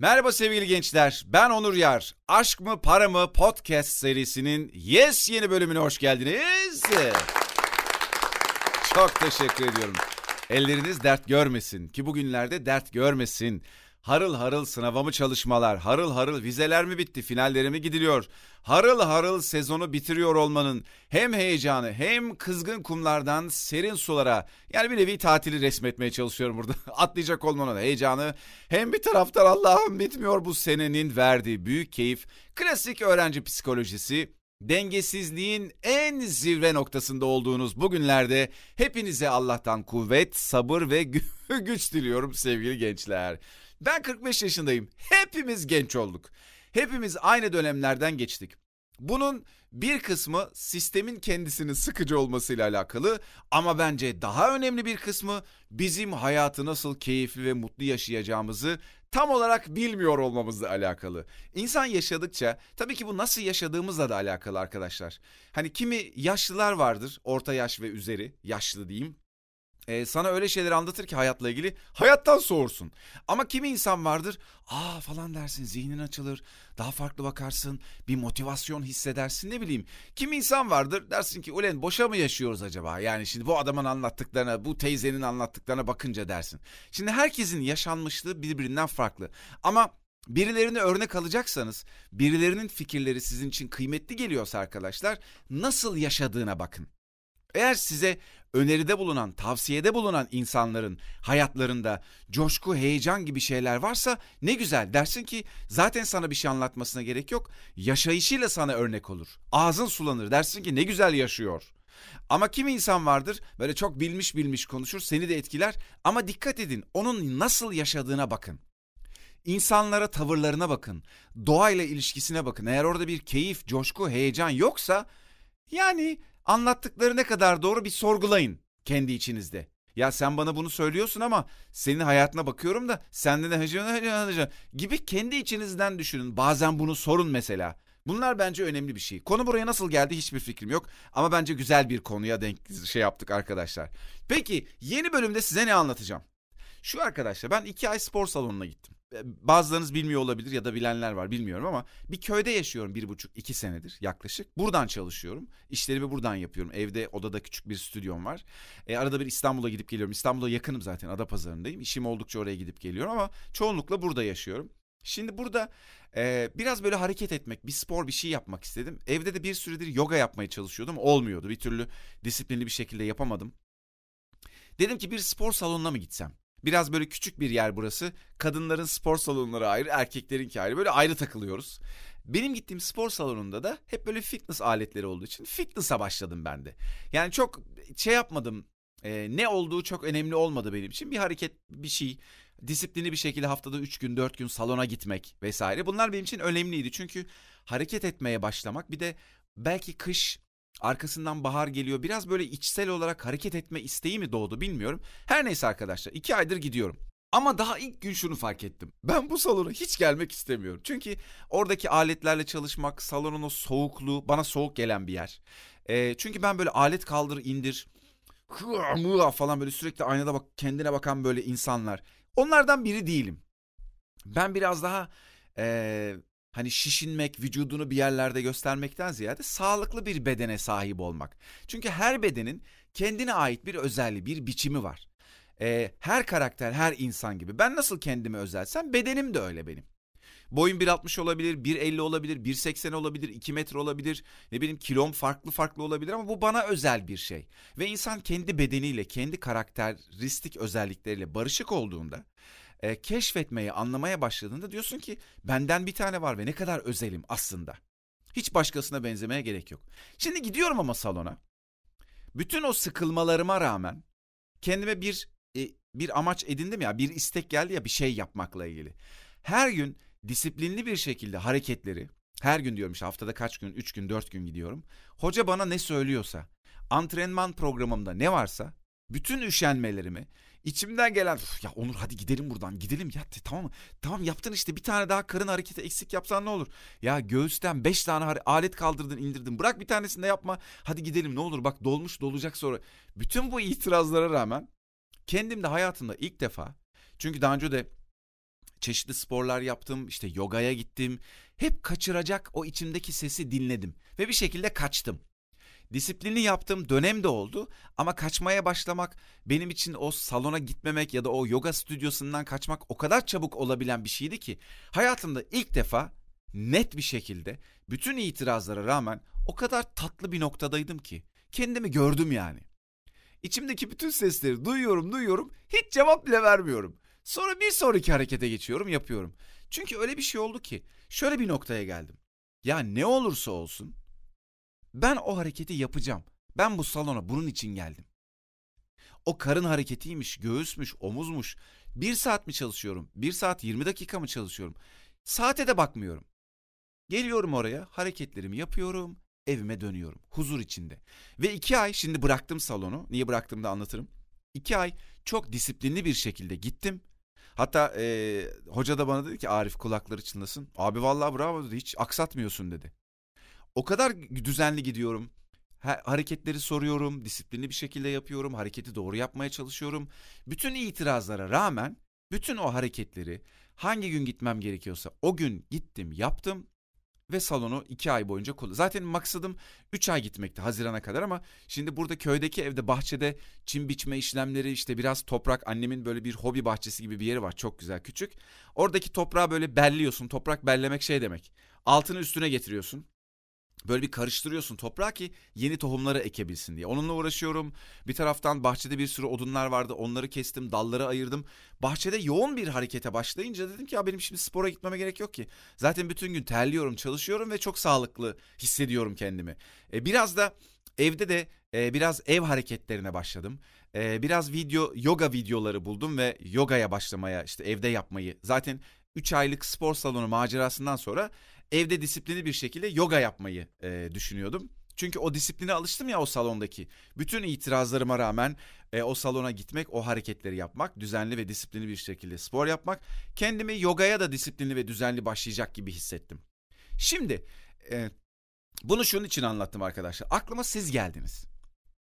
Merhaba sevgili gençler. Ben Onur Yar. Aşk mı para mı podcast serisinin yes yeni bölümüne hoş geldiniz. Çok teşekkür ediyorum. Elleriniz dert görmesin ki bugünlerde dert görmesin. Harıl harıl sınava mı çalışmalar, harıl harıl vizeler mi bitti, finallere mi gidiliyor? Harıl harıl sezonu bitiriyor olmanın hem heyecanı hem kızgın kumlardan serin sulara yani bir nevi tatili resmetmeye çalışıyorum burada. Atlayacak olmanın heyecanı hem bir taraftan Allah'ım bitmiyor bu senenin verdiği büyük keyif, klasik öğrenci psikolojisi, dengesizliğin en zirve noktasında olduğunuz bu günlerde hepinize Allah'tan kuvvet, sabır ve güç diliyorum sevgili gençler. Ben 45 yaşındayım. Hepimiz genç olduk. Hepimiz aynı dönemlerden geçtik. Bunun bir kısmı sistemin kendisinin sıkıcı olmasıyla alakalı ama bence daha önemli bir kısmı bizim hayatı nasıl keyifli ve mutlu yaşayacağımızı tam olarak bilmiyor olmamızla alakalı. İnsan yaşadıkça tabii ki bu nasıl yaşadığımızla da alakalı arkadaşlar. Hani kimi yaşlılar vardır orta yaş ve üzeri yaşlı diyeyim e, sana öyle şeyler anlatır ki hayatla ilgili hayattan soğursun. Ama kimi insan vardır aa falan dersin zihnin açılır daha farklı bakarsın bir motivasyon hissedersin ne bileyim. Kimi insan vardır dersin ki ulen boşa mı yaşıyoruz acaba yani şimdi bu adamın anlattıklarına bu teyzenin anlattıklarına bakınca dersin. Şimdi herkesin yaşanmışlığı birbirinden farklı ama Birilerini örnek alacaksanız, birilerinin fikirleri sizin için kıymetli geliyorsa arkadaşlar, nasıl yaşadığına bakın. Eğer size öneride bulunan, tavsiyede bulunan insanların hayatlarında coşku, heyecan gibi şeyler varsa ne güzel dersin ki zaten sana bir şey anlatmasına gerek yok. Yaşayışıyla sana örnek olur. Ağzın sulanır dersin ki ne güzel yaşıyor. Ama kim insan vardır böyle çok bilmiş bilmiş konuşur seni de etkiler ama dikkat edin onun nasıl yaşadığına bakın. İnsanlara tavırlarına bakın. Doğayla ilişkisine bakın. Eğer orada bir keyif, coşku, heyecan yoksa yani Anlattıkları ne kadar doğru bir sorgulayın kendi içinizde. Ya sen bana bunu söylüyorsun ama senin hayatına bakıyorum da sende de hıcı gibi kendi içinizden düşünün. Bazen bunu sorun mesela. Bunlar bence önemli bir şey. Konu buraya nasıl geldi hiçbir fikrim yok. Ama bence güzel bir konuya denk şey yaptık arkadaşlar. Peki yeni bölümde size ne anlatacağım? Şu arkadaşlar ben iki ay spor salonuna gittim. Bazılarınız bilmiyor olabilir ya da bilenler var bilmiyorum ama bir köyde yaşıyorum bir buçuk iki senedir yaklaşık. Buradan çalışıyorum. İşlerimi buradan yapıyorum. Evde odada küçük bir stüdyom var. E, arada bir İstanbul'a gidip geliyorum. İstanbul'a yakınım zaten Adapazarı'ndayım. İşim oldukça oraya gidip geliyorum ama çoğunlukla burada yaşıyorum. Şimdi burada e, biraz böyle hareket etmek, bir spor bir şey yapmak istedim. Evde de bir süredir yoga yapmaya çalışıyordum. Olmuyordu. Bir türlü disiplinli bir şekilde yapamadım. Dedim ki bir spor salonuna mı gitsem? Biraz böyle küçük bir yer burası. Kadınların spor salonları ayrı, erkeklerinki ayrı. Böyle ayrı takılıyoruz. Benim gittiğim spor salonunda da hep böyle fitness aletleri olduğu için fitness'a başladım ben de. Yani çok şey yapmadım. E, ne olduğu çok önemli olmadı benim için. Bir hareket, bir şey, disiplini bir şekilde haftada 3 gün 4 gün salona gitmek vesaire. Bunlar benim için önemliydi. Çünkü hareket etmeye başlamak bir de belki kış Arkasından bahar geliyor. Biraz böyle içsel olarak hareket etme isteği mi doğdu bilmiyorum. Her neyse arkadaşlar iki aydır gidiyorum. Ama daha ilk gün şunu fark ettim. Ben bu salona hiç gelmek istemiyorum. Çünkü oradaki aletlerle çalışmak, salonun o soğukluğu bana soğuk gelen bir yer. E, çünkü ben böyle alet kaldır indir falan böyle sürekli aynada bak kendine bakan böyle insanlar. Onlardan biri değilim. Ben biraz daha e, hani şişinmek, vücudunu bir yerlerde göstermekten ziyade sağlıklı bir bedene sahip olmak. Çünkü her bedenin kendine ait bir özelliği, bir biçimi var. Ee, her karakter, her insan gibi. Ben nasıl kendimi özelsem bedenim de öyle benim. Boyum 1.60 olabilir, 1.50 olabilir, 1.80 olabilir, 2 metre olabilir. Ne bileyim kilom farklı farklı olabilir ama bu bana özel bir şey. Ve insan kendi bedeniyle, kendi karakteristik özellikleriyle barışık olduğunda e, keşfetmeye, anlamaya başladığında diyorsun ki benden bir tane var ve ne kadar özelim aslında. Hiç başkasına benzemeye gerek yok. Şimdi gidiyorum ama salona. Bütün o sıkılmalarıma rağmen kendime bir e, bir amaç edindim ya, bir istek geldi ya bir şey yapmakla ilgili. Her gün disiplinli bir şekilde hareketleri, her gün diyorum işte haftada kaç gün, üç gün, dört gün gidiyorum. Hoca bana ne söylüyorsa, antrenman programımda ne varsa bütün üşenmelerimi, içimden gelen ya Onur hadi gidelim buradan gidelim ya tamam tamam yaptın işte bir tane daha karın hareketi eksik yapsan ne olur? Ya göğüsten beş tane alet kaldırdın indirdin. Bırak bir tanesini de yapma hadi gidelim ne olur. Bak dolmuş dolacak sonra. Bütün bu itirazlara rağmen kendim de hayatımda ilk defa çünkü daha önce de çeşitli sporlar yaptım, işte yogaya gittim. Hep kaçıracak o içimdeki sesi dinledim ve bir şekilde kaçtım. Disiplini yaptığım dönem de oldu ama kaçmaya başlamak benim için o salona gitmemek ya da o yoga stüdyosundan kaçmak o kadar çabuk olabilen bir şeydi ki hayatımda ilk defa net bir şekilde bütün itirazlara rağmen o kadar tatlı bir noktadaydım ki kendimi gördüm yani. İçimdeki bütün sesleri duyuyorum duyuyorum hiç cevap bile vermiyorum. Sonra bir sonraki harekete geçiyorum yapıyorum. Çünkü öyle bir şey oldu ki şöyle bir noktaya geldim. Ya ne olursa olsun ben o hareketi yapacağım. Ben bu salona bunun için geldim. O karın hareketiymiş, göğüsmüş, omuzmuş. Bir saat mi çalışıyorum? Bir saat yirmi dakika mı çalışıyorum? Saate de bakmıyorum. Geliyorum oraya, hareketlerimi yapıyorum, evime dönüyorum. Huzur içinde. Ve iki ay, şimdi bıraktım salonu. Niye bıraktığımı da anlatırım. İki ay çok disiplinli bir şekilde gittim. Hatta e, hoca da bana dedi ki Arif kulakları çınlasın. Abi vallahi bravo dedi hiç aksatmıyorsun dedi. O kadar düzenli gidiyorum. Ha, hareketleri soruyorum, disiplinli bir şekilde yapıyorum, hareketi doğru yapmaya çalışıyorum. Bütün itirazlara rağmen bütün o hareketleri hangi gün gitmem gerekiyorsa o gün gittim, yaptım ve salonu iki ay boyunca kullandım. Zaten maksadım üç ay gitmekti Haziran'a kadar ama şimdi burada köydeki evde bahçede çim biçme işlemleri işte biraz toprak annemin böyle bir hobi bahçesi gibi bir yeri var çok güzel küçük. Oradaki toprağı böyle belliyorsun toprak bellemek şey demek altını üstüne getiriyorsun böyle bir karıştırıyorsun toprağı ki yeni tohumları ekebilsin diye. Onunla uğraşıyorum. Bir taraftan bahçede bir sürü odunlar vardı. Onları kestim, dalları ayırdım. Bahçede yoğun bir harekete başlayınca dedim ki ya benim şimdi spora gitmeme gerek yok ki. Zaten bütün gün terliyorum, çalışıyorum ve çok sağlıklı hissediyorum kendimi. E, biraz da evde de e, biraz ev hareketlerine başladım. E, biraz video yoga videoları buldum ve yogaya başlamaya işte evde yapmayı. Zaten 3 aylık spor salonu macerasından sonra evde disiplinli bir şekilde yoga yapmayı e, düşünüyordum. Çünkü o disipline alıştım ya o salondaki. Bütün itirazlarıma rağmen e, o salona gitmek, o hareketleri yapmak, düzenli ve disiplinli bir şekilde spor yapmak, kendimi yogaya da disiplinli ve düzenli başlayacak gibi hissettim. Şimdi e, bunu şunun için anlattım arkadaşlar. Aklıma siz geldiniz.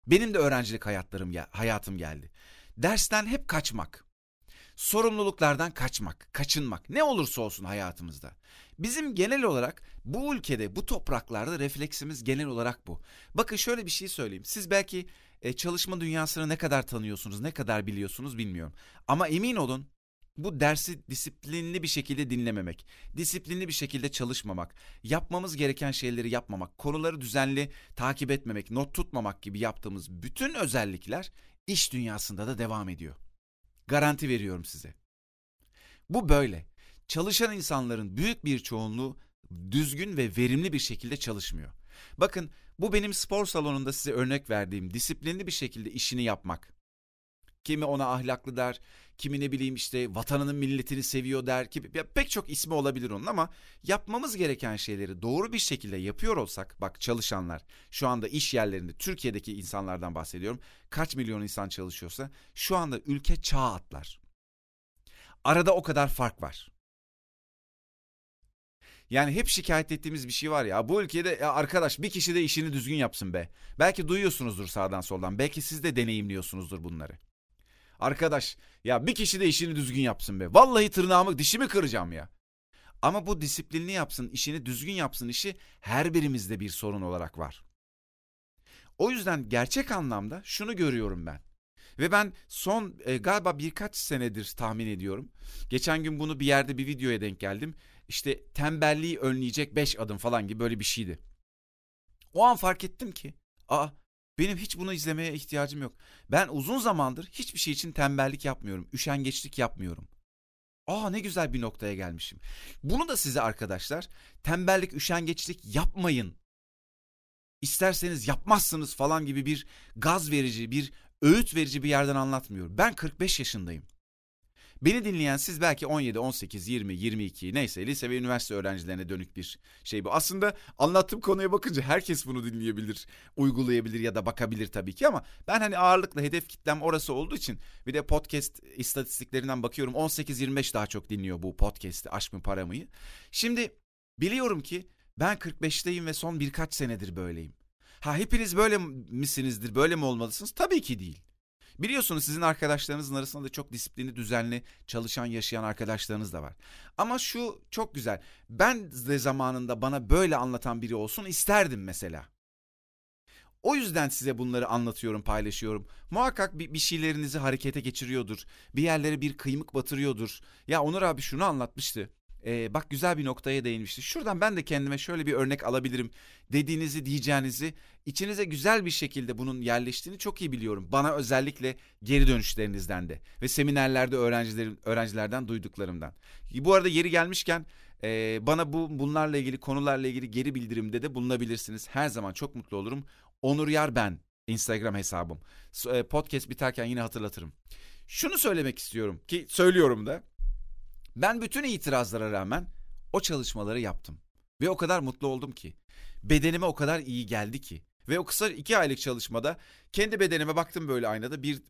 Benim de öğrencilik hayatlarım hayatım geldi. Dersten hep kaçmak. Sorumluluklardan kaçmak, kaçınmak ne olursa olsun hayatımızda. Bizim genel olarak bu ülkede, bu topraklarda refleksimiz genel olarak bu. Bakın şöyle bir şey söyleyeyim. Siz belki e, çalışma dünyasını ne kadar tanıyorsunuz, ne kadar biliyorsunuz bilmiyorum. Ama emin olun bu dersi disiplinli bir şekilde dinlememek, disiplinli bir şekilde çalışmamak, yapmamız gereken şeyleri yapmamak, konuları düzenli takip etmemek, not tutmamak gibi yaptığımız bütün özellikler iş dünyasında da devam ediyor. Garanti veriyorum size. Bu böyle. Çalışan insanların büyük bir çoğunluğu düzgün ve verimli bir şekilde çalışmıyor. Bakın bu benim spor salonunda size örnek verdiğim disiplinli bir şekilde işini yapmak. Kimi ona ahlaklı der, kimi ne bileyim işte vatanının milletini seviyor der ki pek çok ismi olabilir onun ama yapmamız gereken şeyleri doğru bir şekilde yapıyor olsak bak çalışanlar şu anda iş yerlerinde Türkiye'deki insanlardan bahsediyorum kaç milyon insan çalışıyorsa şu anda ülke çağ atlar. Arada o kadar fark var. Yani hep şikayet ettiğimiz bir şey var ya bu ülkede ya arkadaş bir kişi de işini düzgün yapsın be. Belki duyuyorsunuzdur sağdan soldan belki siz de deneyimliyorsunuzdur bunları. Arkadaş ya bir kişi de işini düzgün yapsın be. Vallahi tırnağımı dişimi kıracağım ya. Ama bu disiplinli yapsın, işini düzgün yapsın işi her birimizde bir sorun olarak var. O yüzden gerçek anlamda şunu görüyorum ben. Ve ben son e, galiba birkaç senedir tahmin ediyorum. Geçen gün bunu bir yerde bir videoya denk geldim. İşte tembelliği önleyecek 5 adım falan gibi böyle bir şeydi. O an fark ettim ki aa benim hiç bunu izlemeye ihtiyacım yok. Ben uzun zamandır hiçbir şey için tembellik yapmıyorum. Üşengeçlik yapmıyorum. Aa ne güzel bir noktaya gelmişim. Bunu da size arkadaşlar tembellik, üşengeçlik yapmayın. İsterseniz yapmazsınız falan gibi bir gaz verici, bir öğüt verici bir yerden anlatmıyorum. Ben 45 yaşındayım. Beni dinleyen siz belki 17, 18, 20, 22 neyse lise ve üniversite öğrencilerine dönük bir şey bu. Aslında anlattığım konuya bakınca herkes bunu dinleyebilir, uygulayabilir ya da bakabilir tabii ki ama ben hani ağırlıkla hedef kitlem orası olduğu için bir de podcast istatistiklerinden bakıyorum 18-25 daha çok dinliyor bu podcast'i Aşk mı Para mı'yı. Şimdi biliyorum ki ben 45'teyim ve son birkaç senedir böyleyim. Ha hepiniz böyle misinizdir, böyle mi olmalısınız? Tabii ki değil. Biliyorsunuz sizin arkadaşlarınızın arasında da çok disiplinli, düzenli, çalışan, yaşayan arkadaşlarınız da var. Ama şu çok güzel. Ben de zamanında bana böyle anlatan biri olsun isterdim mesela. O yüzden size bunları anlatıyorum, paylaşıyorum. Muhakkak bir, bir şeylerinizi harekete geçiriyordur. Bir yerlere bir kıymık batırıyordur. Ya Onur abi şunu anlatmıştı. Ee, bak güzel bir noktaya değinmişti. Şuradan ben de kendime şöyle bir örnek alabilirim dediğinizi, diyeceğinizi, içinize güzel bir şekilde bunun yerleştiğini çok iyi biliyorum. Bana özellikle geri dönüşlerinizden de ve seminerlerde öğrencilerim, öğrencilerden duyduklarımdan. Bu arada yeri gelmişken e, bana bu bunlarla ilgili konularla ilgili geri bildirimde de bulunabilirsiniz. Her zaman çok mutlu olurum. Onur Yar ben Instagram hesabım. E, podcast biterken yine hatırlatırım. Şunu söylemek istiyorum ki söylüyorum da. Ben bütün itirazlara rağmen o çalışmaları yaptım. Ve o kadar mutlu oldum ki. Bedenime o kadar iyi geldi ki. Ve o kısa iki aylık çalışmada kendi bedenime baktım böyle aynada bir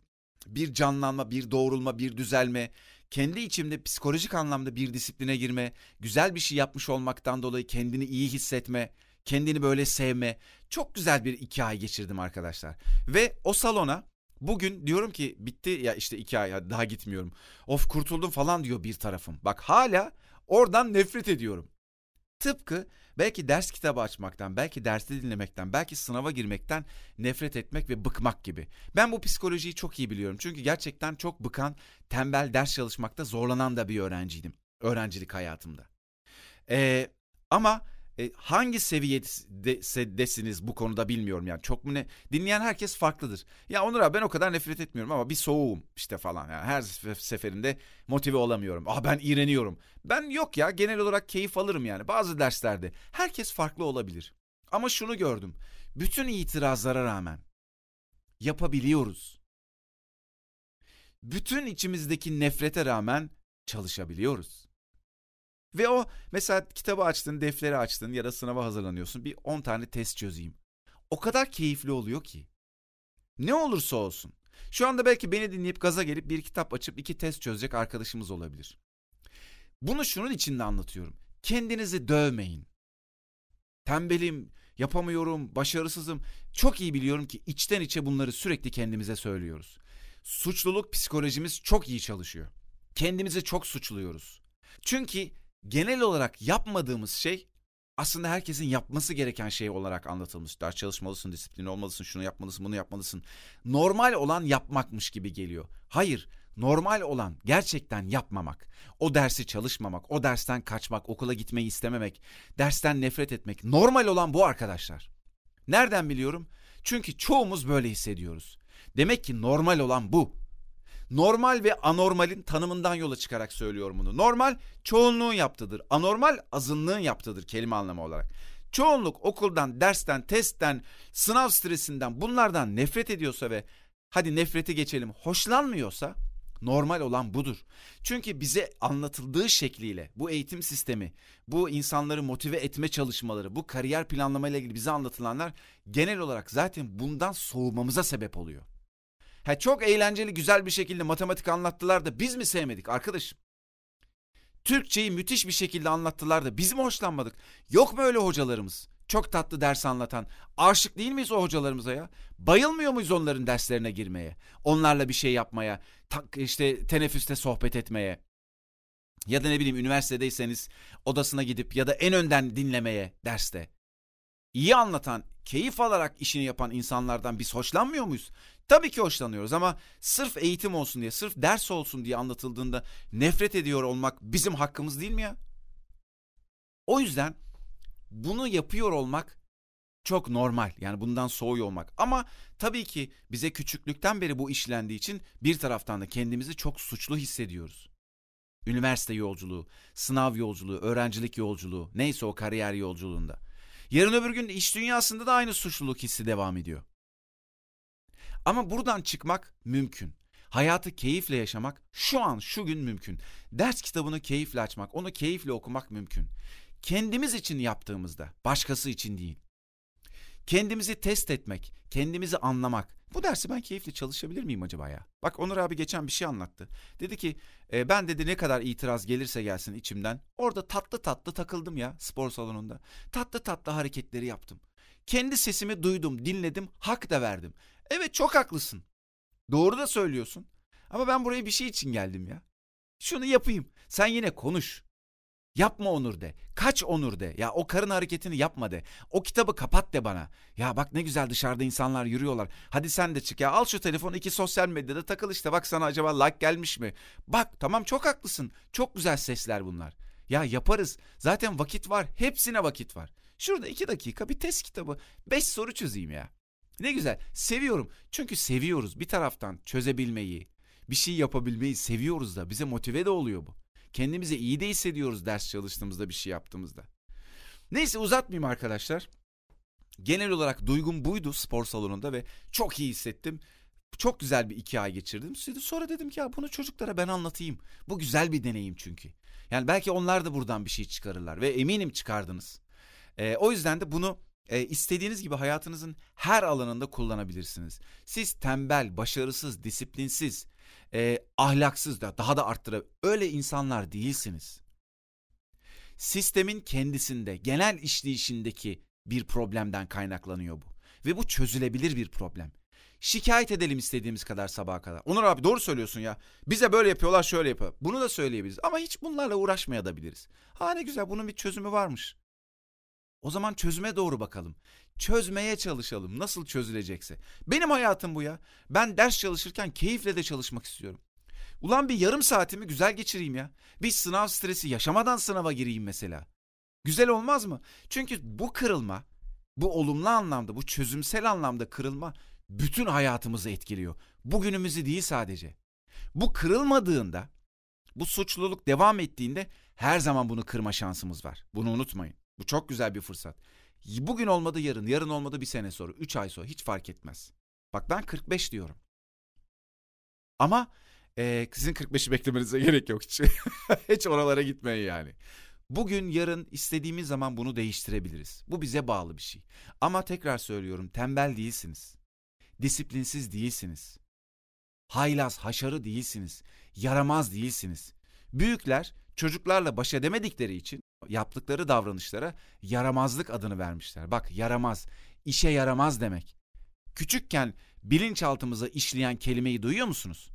bir canlanma, bir doğrulma, bir düzelme, kendi içimde psikolojik anlamda bir disipline girme, güzel bir şey yapmış olmaktan dolayı kendini iyi hissetme, kendini böyle sevme. Çok güzel bir iki ay geçirdim arkadaşlar. Ve o salona bugün diyorum ki bitti ya işte iki ay daha gitmiyorum. Of kurtuldum falan diyor bir tarafım. Bak hala oradan nefret ediyorum. Tıpkı belki ders kitabı açmaktan, belki dersi dinlemekten, belki sınava girmekten nefret etmek ve bıkmak gibi. Ben bu psikolojiyi çok iyi biliyorum. Çünkü gerçekten çok bıkan, tembel ders çalışmakta zorlanan da bir öğrenciydim. Öğrencilik hayatımda. Ee, ama e, hangi seviyedesiniz bu konuda bilmiyorum yani çok mu ne dinleyen herkes farklıdır. Ya Onur abi ben o kadar nefret etmiyorum ama bir soğuğum işte falan yani her seferinde motive olamıyorum. Ah ben iğreniyorum. Ben yok ya genel olarak keyif alırım yani bazı derslerde. Herkes farklı olabilir. Ama şunu gördüm. Bütün itirazlara rağmen yapabiliyoruz. Bütün içimizdeki nefrete rağmen çalışabiliyoruz. Ve o mesela kitabı açtın, defteri açtın ya da sınava hazırlanıyorsun. Bir 10 tane test çözeyim. O kadar keyifli oluyor ki. Ne olursa olsun. Şu anda belki beni dinleyip gaza gelip bir kitap açıp iki test çözecek arkadaşımız olabilir. Bunu şunun içinde anlatıyorum. Kendinizi dövmeyin. Tembelim, yapamıyorum, başarısızım. Çok iyi biliyorum ki içten içe bunları sürekli kendimize söylüyoruz. Suçluluk psikolojimiz çok iyi çalışıyor. Kendimizi çok suçluyoruz. Çünkü genel olarak yapmadığımız şey aslında herkesin yapması gereken şey olarak anlatılmış. Ders çalışmalısın, disiplinli olmalısın, şunu yapmalısın, bunu yapmalısın. Normal olan yapmakmış gibi geliyor. Hayır, normal olan gerçekten yapmamak. O dersi çalışmamak, o dersten kaçmak, okula gitmeyi istememek, dersten nefret etmek. Normal olan bu arkadaşlar. Nereden biliyorum? Çünkü çoğumuz böyle hissediyoruz. Demek ki normal olan bu. Normal ve anormalin tanımından yola çıkarak söylüyorum bunu. Normal çoğunluğun yaptığıdır. Anormal azınlığın yaptığıdır kelime anlamı olarak. Çoğunluk okuldan, dersten, testten, sınav stresinden bunlardan nefret ediyorsa ve hadi nefreti geçelim hoşlanmıyorsa normal olan budur. Çünkü bize anlatıldığı şekliyle bu eğitim sistemi, bu insanları motive etme çalışmaları, bu kariyer planlama ile ilgili bize anlatılanlar genel olarak zaten bundan soğumamıza sebep oluyor. Ha çok eğlenceli güzel bir şekilde matematik anlattılar da biz mi sevmedik arkadaşım? Türkçeyi müthiş bir şekilde anlattılar da biz mi hoşlanmadık? Yok mu öyle hocalarımız? Çok tatlı ders anlatan. Aşık değil miyiz o hocalarımıza ya? Bayılmıyor muyuz onların derslerine girmeye? Onlarla bir şey yapmaya, işte teneffüste sohbet etmeye. Ya da ne bileyim üniversitedeyseniz odasına gidip ya da en önden dinlemeye derste. İyi anlatan, keyif alarak işini yapan insanlardan biz hoşlanmıyor muyuz? Tabii ki hoşlanıyoruz ama sırf eğitim olsun diye, sırf ders olsun diye anlatıldığında nefret ediyor olmak bizim hakkımız değil mi ya? O yüzden bunu yapıyor olmak çok normal. Yani bundan soğuyor olmak. Ama tabii ki bize küçüklükten beri bu işlendiği için bir taraftan da kendimizi çok suçlu hissediyoruz. Üniversite yolculuğu, sınav yolculuğu, öğrencilik yolculuğu, neyse o kariyer yolculuğunda. Yarın öbür gün iş dünyasında da aynı suçluluk hissi devam ediyor. Ama buradan çıkmak mümkün. Hayatı keyifle yaşamak şu an şu gün mümkün. Ders kitabını keyifle açmak, onu keyifle okumak mümkün. Kendimiz için yaptığımızda, başkası için değil. Kendimizi test etmek, kendimizi anlamak. Bu dersi ben keyifle çalışabilir miyim acaba ya? Bak Onur abi geçen bir şey anlattı. Dedi ki e, ben dedi ne kadar itiraz gelirse gelsin içimden. Orada tatlı tatlı takıldım ya spor salonunda. Tatlı tatlı hareketleri yaptım. Kendi sesimi duydum, dinledim, hak da verdim. Evet çok haklısın. Doğru da söylüyorsun. Ama ben buraya bir şey için geldim ya. Şunu yapayım. Sen yine konuş. Yapma Onur de. Kaç Onur de. Ya o karın hareketini yapma de. O kitabı kapat de bana. Ya bak ne güzel dışarıda insanlar yürüyorlar. Hadi sen de çık ya. Al şu telefonu iki sosyal medyada takıl işte. Bak sana acaba like gelmiş mi? Bak tamam çok haklısın. Çok güzel sesler bunlar. Ya yaparız. Zaten vakit var. Hepsine vakit var. Şurada iki dakika bir test kitabı. Beş soru çözeyim ya. Ne güzel. Seviyorum. Çünkü seviyoruz bir taraftan çözebilmeyi. Bir şey yapabilmeyi seviyoruz da. Bize motive de oluyor bu. Kendimizi iyi de hissediyoruz ders çalıştığımızda bir şey yaptığımızda. Neyse uzatmayayım arkadaşlar. Genel olarak duygum buydu spor salonunda ve çok iyi hissettim. Çok güzel bir iki ay geçirdim. Sonra dedim ki ya bunu çocuklara ben anlatayım. Bu güzel bir deneyim çünkü. Yani belki onlar da buradan bir şey çıkarırlar ve eminim çıkardınız. Ee, o yüzden de bunu e, istediğiniz gibi hayatınızın her alanında kullanabilirsiniz. Siz tembel, başarısız, disiplinsiz, e, ahlaksız da daha da arttırı öyle insanlar değilsiniz. Sistemin kendisinde, genel işleyişindeki bir problemden kaynaklanıyor bu. Ve bu çözülebilir bir problem. Şikayet edelim istediğimiz kadar sabaha kadar. Onur abi doğru söylüyorsun ya. Bize böyle yapıyorlar şöyle yapıyor. Bunu da söyleyebiliriz ama hiç bunlarla uğraşmayabiliriz. Ha ne güzel bunun bir çözümü varmış. O zaman çözüme doğru bakalım. Çözmeye çalışalım nasıl çözülecekse. Benim hayatım bu ya. Ben ders çalışırken keyifle de çalışmak istiyorum. Ulan bir yarım saatimi güzel geçireyim ya. Bir sınav stresi yaşamadan sınava gireyim mesela. Güzel olmaz mı? Çünkü bu kırılma, bu olumlu anlamda, bu çözümsel anlamda kırılma bütün hayatımızı etkiliyor. Bugünümüzü değil sadece. Bu kırılmadığında, bu suçluluk devam ettiğinde her zaman bunu kırma şansımız var. Bunu unutmayın. Bu çok güzel bir fırsat. Bugün olmadı yarın, yarın olmadı bir sene sonra, üç ay sonra hiç fark etmez. Bak ben 45 diyorum. Ama e, sizin 45'i beklemenize gerek yok hiç. hiç oralara gitmeyin yani. Bugün, yarın istediğimiz zaman bunu değiştirebiliriz. Bu bize bağlı bir şey. Ama tekrar söylüyorum tembel değilsiniz. Disiplinsiz değilsiniz. Haylaz, haşarı değilsiniz. Yaramaz değilsiniz. Büyükler çocuklarla baş edemedikleri için yaptıkları davranışlara yaramazlık adını vermişler. Bak yaramaz, işe yaramaz demek. Küçükken bilinçaltımıza işleyen kelimeyi duyuyor musunuz?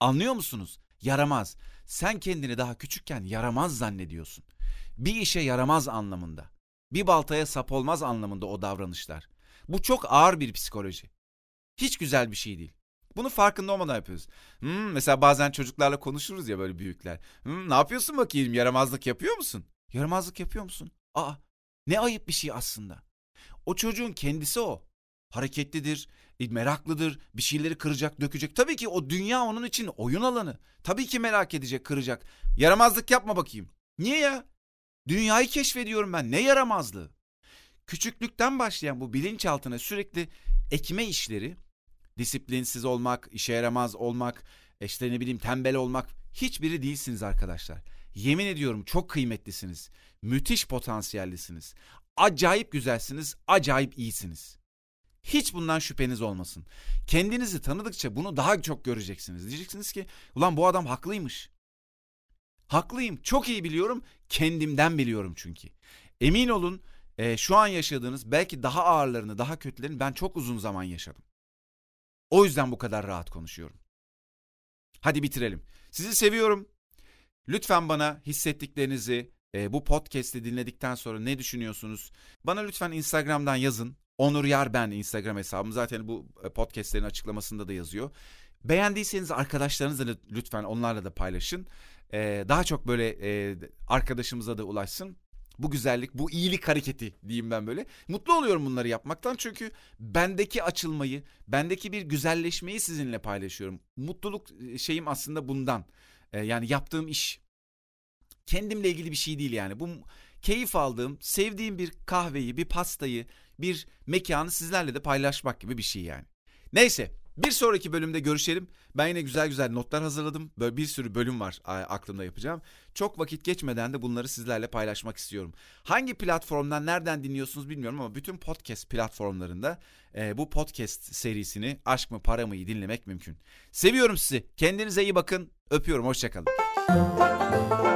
Anlıyor musunuz? Yaramaz. Sen kendini daha küçükken yaramaz zannediyorsun. Bir işe yaramaz anlamında. Bir baltaya sap olmaz anlamında o davranışlar. Bu çok ağır bir psikoloji. Hiç güzel bir şey değil. Bunu farkında olmadan yapıyoruz. Hmm, mesela bazen çocuklarla konuşuruz ya böyle büyükler. Hmm, ne yapıyorsun bakayım yaramazlık yapıyor musun? Yaramazlık yapıyor musun? Aa ne ayıp bir şey aslında. O çocuğun kendisi o. Hareketlidir, e, meraklıdır, bir şeyleri kıracak, dökecek. Tabii ki o dünya onun için oyun alanı. Tabii ki merak edecek, kıracak. Yaramazlık yapma bakayım. Niye ya? Dünyayı keşfediyorum ben. Ne yaramazlığı? Küçüklükten başlayan bu bilinçaltına sürekli ekme işleri disiplinsiz olmak, işe yaramaz olmak, işte ne bileyim tembel olmak hiçbiri değilsiniz arkadaşlar. Yemin ediyorum çok kıymetlisiniz. Müthiş potansiyellisiniz. Acayip güzelsiniz, acayip iyisiniz. Hiç bundan şüpheniz olmasın. Kendinizi tanıdıkça bunu daha çok göreceksiniz. Diyeceksiniz ki ulan bu adam haklıymış. Haklıyım, çok iyi biliyorum, kendimden biliyorum çünkü. Emin olun e, şu an yaşadığınız belki daha ağırlarını, daha kötülerini ben çok uzun zaman yaşadım. O yüzden bu kadar rahat konuşuyorum. Hadi bitirelim. Sizi seviyorum. Lütfen bana hissettiklerinizi e, bu podcast'i dinledikten sonra ne düşünüyorsunuz? Bana lütfen Instagram'dan yazın. Onur Yar ben Instagram hesabım. Zaten bu e, podcast'lerin açıklamasında da yazıyor. Beğendiyseniz arkadaşlarınızla lütfen onlarla da paylaşın. Ee, daha çok böyle e, arkadaşımıza da ulaşsın bu güzellik, bu iyilik hareketi diyeyim ben böyle. Mutlu oluyorum bunları yapmaktan çünkü bendeki açılmayı, bendeki bir güzelleşmeyi sizinle paylaşıyorum. Mutluluk e, şeyim aslında bundan. Ee, yani yaptığım iş kendimle ilgili bir şey değil yani. Bu keyif aldığım, sevdiğim bir kahveyi, bir pastayı, bir mekanı sizlerle de paylaşmak gibi bir şey yani. Neyse bir sonraki bölümde görüşelim. Ben yine güzel güzel notlar hazırladım. Böyle bir sürü bölüm var aklımda yapacağım. Çok vakit geçmeden de bunları sizlerle paylaşmak istiyorum. Hangi platformdan nereden dinliyorsunuz bilmiyorum ama bütün podcast platformlarında e, bu podcast serisini Aşk mı Para mı'yı dinlemek mümkün. Seviyorum sizi. Kendinize iyi bakın. Öpüyorum. Hoşçakalın.